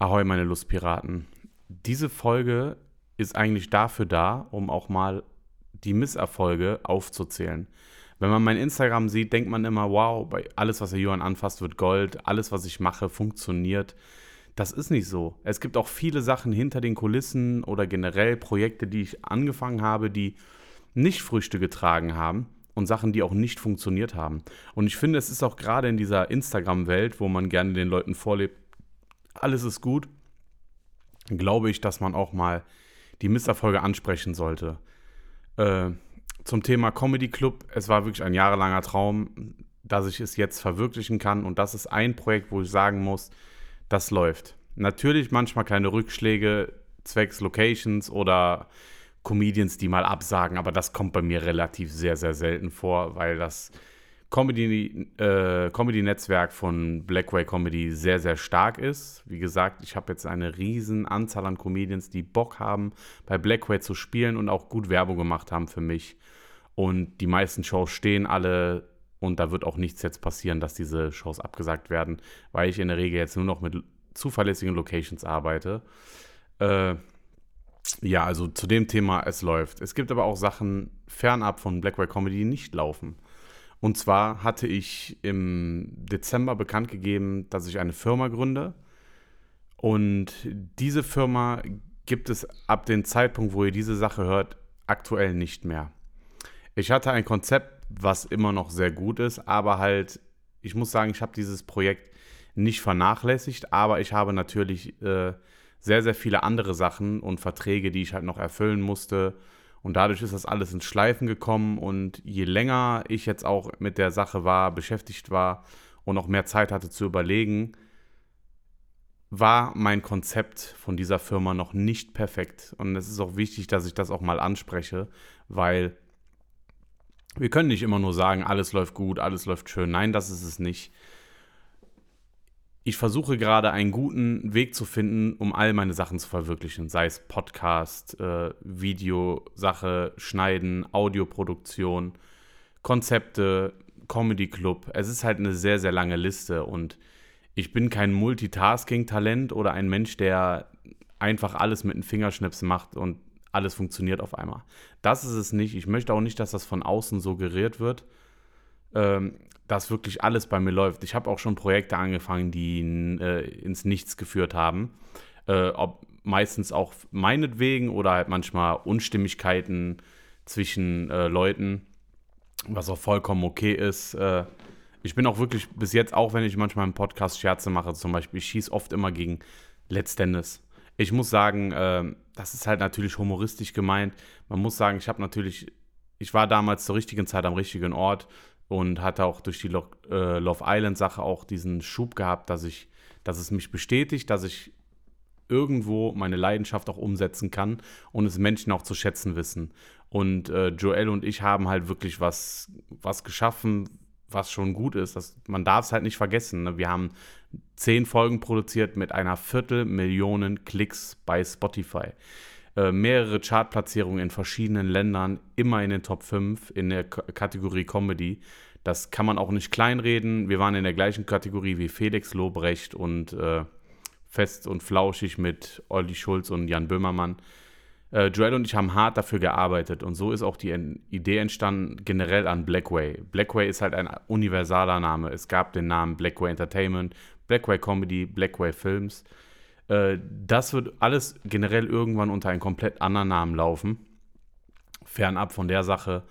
Ahoi, meine Lustpiraten. Diese Folge ist eigentlich dafür da, um auch mal die Misserfolge aufzuzählen. Wenn man mein Instagram sieht, denkt man immer, wow, bei alles, was der Johann anfasst, wird Gold, alles, was ich mache, funktioniert. Das ist nicht so. Es gibt auch viele Sachen hinter den Kulissen oder generell Projekte, die ich angefangen habe, die nicht Früchte getragen haben und Sachen, die auch nicht funktioniert haben. Und ich finde, es ist auch gerade in dieser Instagram-Welt, wo man gerne den Leuten vorlebt, alles ist gut, glaube ich, dass man auch mal die Misserfolge ansprechen sollte. Äh, zum Thema Comedy Club, es war wirklich ein jahrelanger Traum, dass ich es jetzt verwirklichen kann. Und das ist ein Projekt, wo ich sagen muss, das läuft. Natürlich manchmal kleine Rückschläge zwecks Locations oder Comedians, die mal absagen, aber das kommt bei mir relativ sehr, sehr selten vor, weil das Comedy, äh, Comedy-Netzwerk von Blackway Comedy sehr, sehr stark ist. Wie gesagt, ich habe jetzt eine riesen Anzahl an Comedians, die Bock haben, bei Blackway zu spielen und auch gut Werbung gemacht haben für mich. Und die meisten Shows stehen alle und da wird auch nichts jetzt passieren, dass diese Shows abgesagt werden, weil ich in der Regel jetzt nur noch mit zuverlässigen Locations arbeite. Äh, ja, also zu dem Thema, es läuft. Es gibt aber auch Sachen fernab von Blackway Comedy, die nicht laufen. Und zwar hatte ich im Dezember bekannt gegeben, dass ich eine Firma gründe. Und diese Firma gibt es ab dem Zeitpunkt, wo ihr diese Sache hört, aktuell nicht mehr. Ich hatte ein Konzept, was immer noch sehr gut ist, aber halt, ich muss sagen, ich habe dieses Projekt nicht vernachlässigt, aber ich habe natürlich äh, sehr, sehr viele andere Sachen und Verträge, die ich halt noch erfüllen musste und dadurch ist das alles ins Schleifen gekommen. Und je länger ich jetzt auch mit der Sache war, beschäftigt war und auch mehr Zeit hatte zu überlegen, war mein Konzept von dieser Firma noch nicht perfekt. Und es ist auch wichtig, dass ich das auch mal anspreche, weil wir können nicht immer nur sagen, alles läuft gut, alles läuft schön. Nein, das ist es nicht ich versuche gerade einen guten Weg zu finden, um all meine Sachen zu verwirklichen. Sei es Podcast, äh, Videosache, Schneiden, Audioproduktion, Konzepte, Comedy Club. Es ist halt eine sehr, sehr lange Liste und ich bin kein Multitasking-Talent oder ein Mensch, der einfach alles mit einem Fingerschnips macht und alles funktioniert auf einmal. Das ist es nicht. Ich möchte auch nicht, dass das von außen suggeriert wird. Ähm, dass wirklich alles bei mir läuft. Ich habe auch schon Projekte angefangen, die äh, ins Nichts geführt haben. Äh, ob meistens auch meinetwegen oder halt manchmal Unstimmigkeiten zwischen äh, Leuten, was auch vollkommen okay ist. Äh, ich bin auch wirklich bis jetzt, auch wenn ich manchmal im Podcast Scherze mache, zum Beispiel, ich schieße oft immer gegen Let's Dennis. Ich muss sagen, äh, das ist halt natürlich humoristisch gemeint. Man muss sagen, ich habe natürlich, ich war damals zur richtigen Zeit am richtigen Ort und hatte auch durch die äh, Love Island-Sache auch diesen Schub gehabt, dass ich, dass es mich bestätigt, dass ich irgendwo meine Leidenschaft auch umsetzen kann und es Menschen auch zu schätzen wissen. Und äh, Joel und ich haben halt wirklich was, was geschaffen, was schon gut ist. Das, man darf es halt nicht vergessen. Ne? Wir haben zehn Folgen produziert mit einer Viertelmillion Klicks bei Spotify. Äh, mehrere Chartplatzierungen in verschiedenen Ländern, immer in den Top 5 in der K Kategorie Comedy. Das kann man auch nicht kleinreden. Wir waren in der gleichen Kategorie wie Felix Lobrecht und äh, Fest und Flauschig mit Olli Schulz und Jan Böhmermann. Äh, Joel und ich haben hart dafür gearbeitet und so ist auch die en Idee entstanden, generell an Blackway. Blackway ist halt ein universaler Name. Es gab den Namen Blackway Entertainment, Blackway Comedy, Blackway Films. Äh, das wird alles generell irgendwann unter einen komplett anderen Namen laufen. Fernab von der Sache.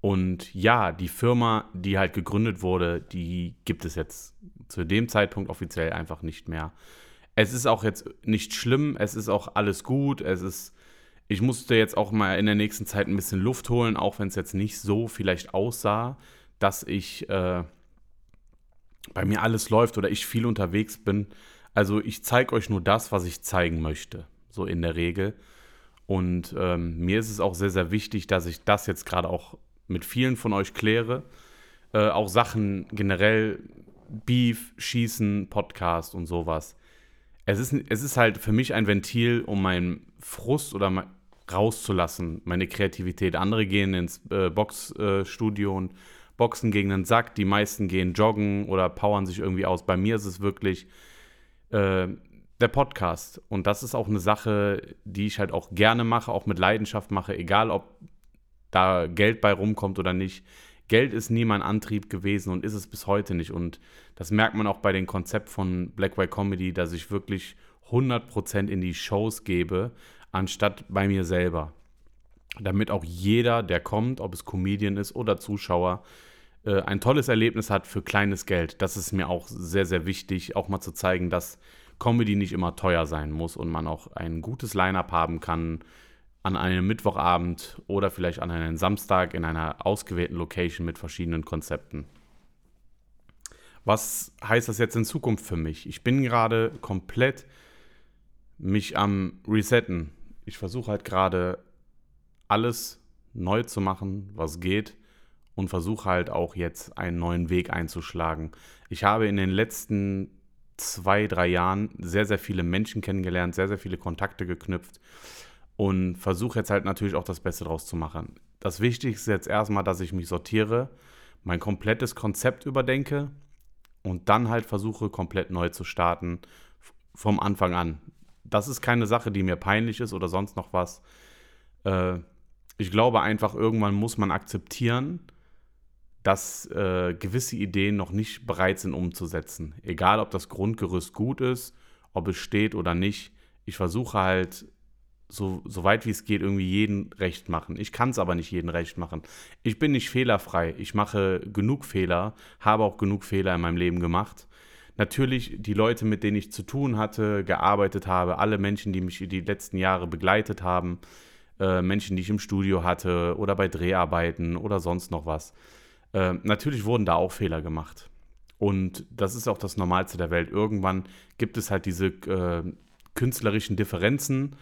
Und ja, die Firma, die halt gegründet wurde, die gibt es jetzt zu dem Zeitpunkt offiziell einfach nicht mehr. Es ist auch jetzt nicht schlimm, es ist auch alles gut, es ist, ich musste jetzt auch mal in der nächsten Zeit ein bisschen Luft holen, auch wenn es jetzt nicht so vielleicht aussah, dass ich äh, bei mir alles läuft oder ich viel unterwegs bin. Also ich zeige euch nur das, was ich zeigen möchte, so in der Regel. Und ähm, mir ist es auch sehr, sehr wichtig, dass ich das jetzt gerade auch mit vielen von euch kläre. Äh, auch Sachen generell, Beef, Schießen, Podcast und sowas. Es ist, es ist halt für mich ein Ventil, um meinen Frust oder mein, rauszulassen, meine Kreativität. Andere gehen ins äh, Boxstudio äh, und boxen gegen den Sack. Die meisten gehen joggen oder powern sich irgendwie aus. Bei mir ist es wirklich äh, der Podcast. Und das ist auch eine Sache, die ich halt auch gerne mache, auch mit Leidenschaft mache, egal ob da Geld bei rumkommt oder nicht. Geld ist nie mein Antrieb gewesen und ist es bis heute nicht. Und das merkt man auch bei dem Konzept von Black White Comedy, dass ich wirklich 100% in die Shows gebe, anstatt bei mir selber. Damit auch jeder, der kommt, ob es Comedian ist oder Zuschauer, äh, ein tolles Erlebnis hat für kleines Geld. Das ist mir auch sehr, sehr wichtig, auch mal zu zeigen, dass Comedy nicht immer teuer sein muss und man auch ein gutes Line-up haben kann an einem Mittwochabend oder vielleicht an einem Samstag in einer ausgewählten Location mit verschiedenen Konzepten. Was heißt das jetzt in Zukunft für mich? Ich bin gerade komplett mich am Resetten. Ich versuche halt gerade alles neu zu machen, was geht und versuche halt auch jetzt einen neuen Weg einzuschlagen. Ich habe in den letzten zwei, drei Jahren sehr, sehr viele Menschen kennengelernt, sehr, sehr viele Kontakte geknüpft und versuche jetzt halt natürlich auch das Beste draus zu machen. Das Wichtigste ist jetzt erstmal, dass ich mich sortiere, mein komplettes Konzept überdenke und dann halt versuche, komplett neu zu starten, vom Anfang an. Das ist keine Sache, die mir peinlich ist oder sonst noch was. Äh, ich glaube einfach, irgendwann muss man akzeptieren, dass äh, gewisse Ideen noch nicht bereit sind umzusetzen. Egal, ob das Grundgerüst gut ist, ob es steht oder nicht. Ich versuche halt, so, so weit wie es geht, irgendwie jeden recht machen. Ich kann es aber nicht jeden recht machen. Ich bin nicht fehlerfrei. Ich mache genug Fehler, habe auch genug Fehler in meinem Leben gemacht. Natürlich die Leute, mit denen ich zu tun hatte, gearbeitet habe, alle Menschen, die mich die letzten Jahre begleitet haben, äh, Menschen, die ich im Studio hatte oder bei Dreharbeiten oder sonst noch was äh, natürlich wurden da auch Fehler gemacht. Und das ist auch das Normalste der Welt. Irgendwann gibt es halt diese äh, künstlerischen Differenzen.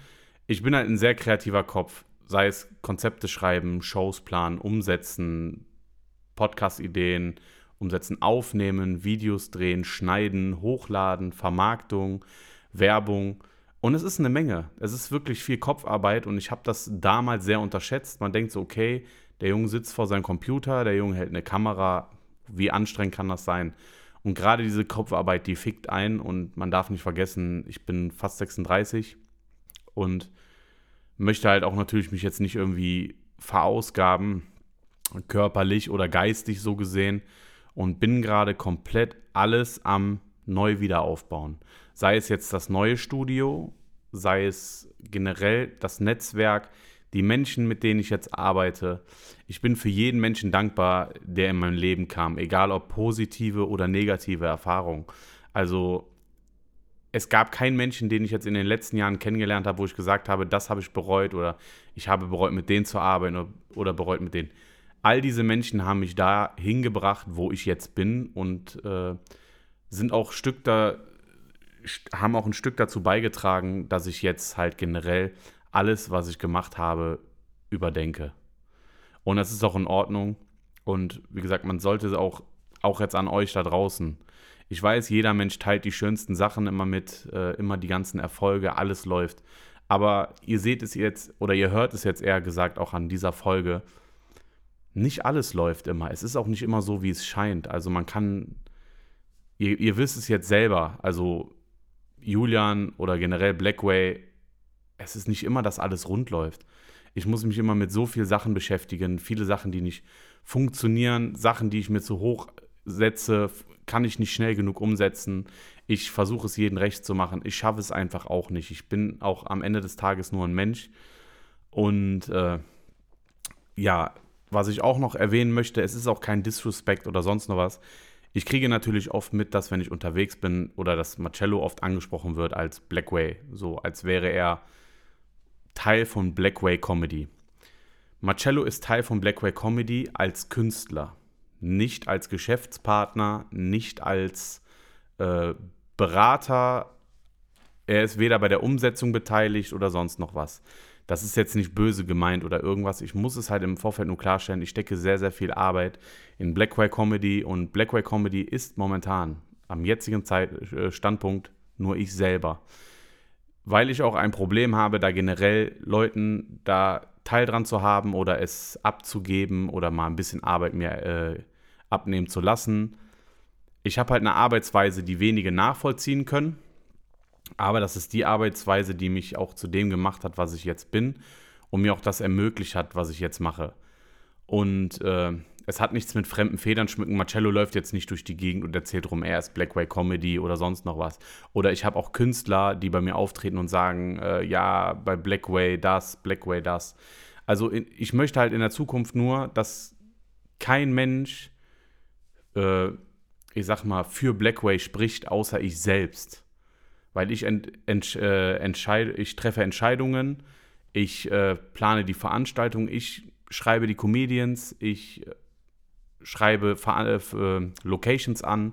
Ich bin halt ein sehr kreativer Kopf, sei es Konzepte schreiben, Shows planen, umsetzen, Podcast-Ideen umsetzen, aufnehmen, Videos drehen, schneiden, hochladen, Vermarktung, Werbung. Und es ist eine Menge. Es ist wirklich viel Kopfarbeit und ich habe das damals sehr unterschätzt. Man denkt so, okay, der Junge sitzt vor seinem Computer, der Junge hält eine Kamera. Wie anstrengend kann das sein? Und gerade diese Kopfarbeit, die fickt ein und man darf nicht vergessen, ich bin fast 36 und möchte halt auch natürlich mich jetzt nicht irgendwie verausgaben, körperlich oder geistig so gesehen und bin gerade komplett alles am neu wieder aufbauen. Sei es jetzt das neue Studio, sei es generell das Netzwerk, die Menschen, mit denen ich jetzt arbeite. Ich bin für jeden Menschen dankbar, der in mein Leben kam, egal ob positive oder negative Erfahrungen. Also es gab keinen Menschen, den ich jetzt in den letzten Jahren kennengelernt habe, wo ich gesagt habe, das habe ich bereut oder ich habe bereut, mit denen zu arbeiten oder, bereut mit denen. All diese Menschen haben mich da hingebracht, wo ich jetzt bin und äh, sind auch Stück da, haben auch ein Stück dazu beigetragen, dass ich jetzt halt generell alles, was ich gemacht habe, überdenke. Und das ist auch in Ordnung. Und wie gesagt, man sollte auch, auch jetzt an euch da draußen. Ich weiß, jeder Mensch teilt die schönsten Sachen immer mit, äh, immer die ganzen Erfolge, alles läuft. Aber ihr seht es jetzt oder ihr hört es jetzt eher gesagt auch an dieser Folge. Nicht alles läuft immer. Es ist auch nicht immer so, wie es scheint. Also man kann, ihr, ihr wisst es jetzt selber. Also Julian oder generell Blackway es ist nicht immer, dass alles rund läuft. Ich muss mich immer mit so vielen Sachen beschäftigen, viele Sachen, die nicht funktionieren, Sachen, die ich mir zu hoch setze, kann ich nicht schnell genug umsetzen. Ich versuche es jedem recht zu machen. Ich schaffe es einfach auch nicht. Ich bin auch am Ende des Tages nur ein Mensch. Und äh, ja, was ich auch noch erwähnen möchte, es ist auch kein Disrespect oder sonst noch was. Ich kriege natürlich oft mit, dass wenn ich unterwegs bin oder dass Marcello oft angesprochen wird als Blackway, so als wäre er Teil von Blackway Comedy. Marcello ist Teil von Blackway Comedy als Künstler, nicht als Geschäftspartner, nicht als äh, Berater. Er ist weder bei der Umsetzung beteiligt oder sonst noch was. Das ist jetzt nicht böse gemeint oder irgendwas. Ich muss es halt im Vorfeld nur klarstellen. Ich stecke sehr, sehr viel Arbeit in Blackway Comedy und Blackway Comedy ist momentan am jetzigen Zeit, äh, Standpunkt nur ich selber weil ich auch ein Problem habe, da generell Leuten da Teil dran zu haben oder es abzugeben oder mal ein bisschen Arbeit mir äh, abnehmen zu lassen. Ich habe halt eine Arbeitsweise, die wenige nachvollziehen können. Aber das ist die Arbeitsweise, die mich auch zu dem gemacht hat, was ich jetzt bin und mir auch das ermöglicht hat, was ich jetzt mache. Und äh, es hat nichts mit fremden Federn schmücken. Marcello läuft jetzt nicht durch die Gegend und erzählt rum, er ist Blackway Comedy oder sonst noch was. Oder ich habe auch Künstler, die bei mir auftreten und sagen, äh, ja, bei Blackway das, Blackway das. Also in, ich möchte halt in der Zukunft nur, dass kein Mensch, äh, ich sag mal, für Blackway spricht, außer ich selbst. Weil ich, ent, ent, äh, entscheide, ich treffe Entscheidungen, ich äh, plane die Veranstaltung, ich schreibe die Comedians, ich äh, schreibe äh, Locations an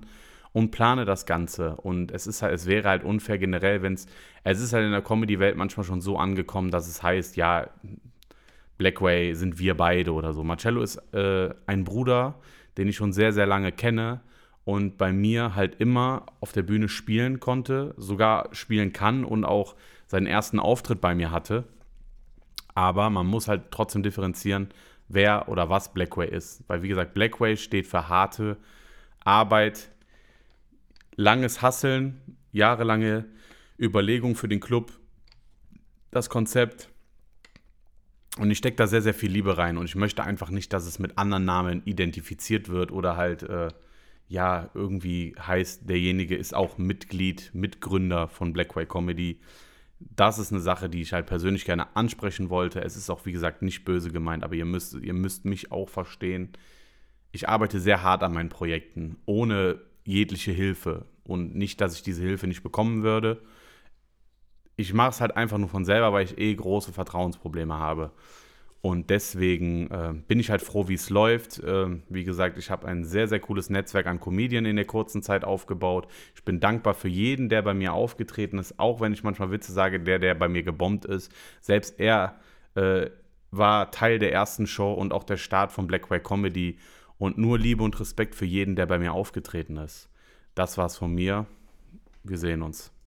und plane das Ganze. Und es ist halt, es wäre halt unfair generell, wenn es, es ist halt in der Comedy-Welt manchmal schon so angekommen, dass es heißt, ja, Blackway sind wir beide oder so. Marcello ist äh, ein Bruder, den ich schon sehr, sehr lange kenne und bei mir halt immer auf der Bühne spielen konnte, sogar spielen kann und auch seinen ersten Auftritt bei mir hatte. Aber man muss halt trotzdem differenzieren, wer oder was Blackway ist. Weil, wie gesagt, Blackway steht für harte Arbeit, langes Hasseln, jahrelange Überlegung für den Club, das Konzept. Und ich stecke da sehr, sehr viel Liebe rein. Und ich möchte einfach nicht, dass es mit anderen Namen identifiziert wird oder halt, äh, ja, irgendwie heißt, derjenige ist auch Mitglied, Mitgründer von Blackway Comedy das ist eine Sache, die ich halt persönlich gerne ansprechen wollte. Es ist auch, wie gesagt, nicht böse gemeint, aber ihr müsst, ihr müsst mich auch verstehen. Ich arbeite sehr hart an meinen Projekten, ohne jegliche Hilfe. Und nicht, dass ich diese Hilfe nicht bekommen würde. Ich mache es halt einfach nur von selber, weil ich eh große Vertrauensprobleme habe. Und deswegen äh, bin ich halt froh, wie es läuft. Äh, wie gesagt, ich habe ein sehr, sehr cooles Netzwerk an Comedien in der kurzen Zeit aufgebaut. Ich bin dankbar für jeden, der bei mir aufgetreten ist, auch wenn ich manchmal Witze sage, der, der bei mir gebombt ist. Selbst er äh, war Teil der ersten Show und auch der Start von Blackway Comedy. Und nur Liebe und Respekt für jeden, der bei mir aufgetreten ist. Das war's von mir. Wir sehen uns.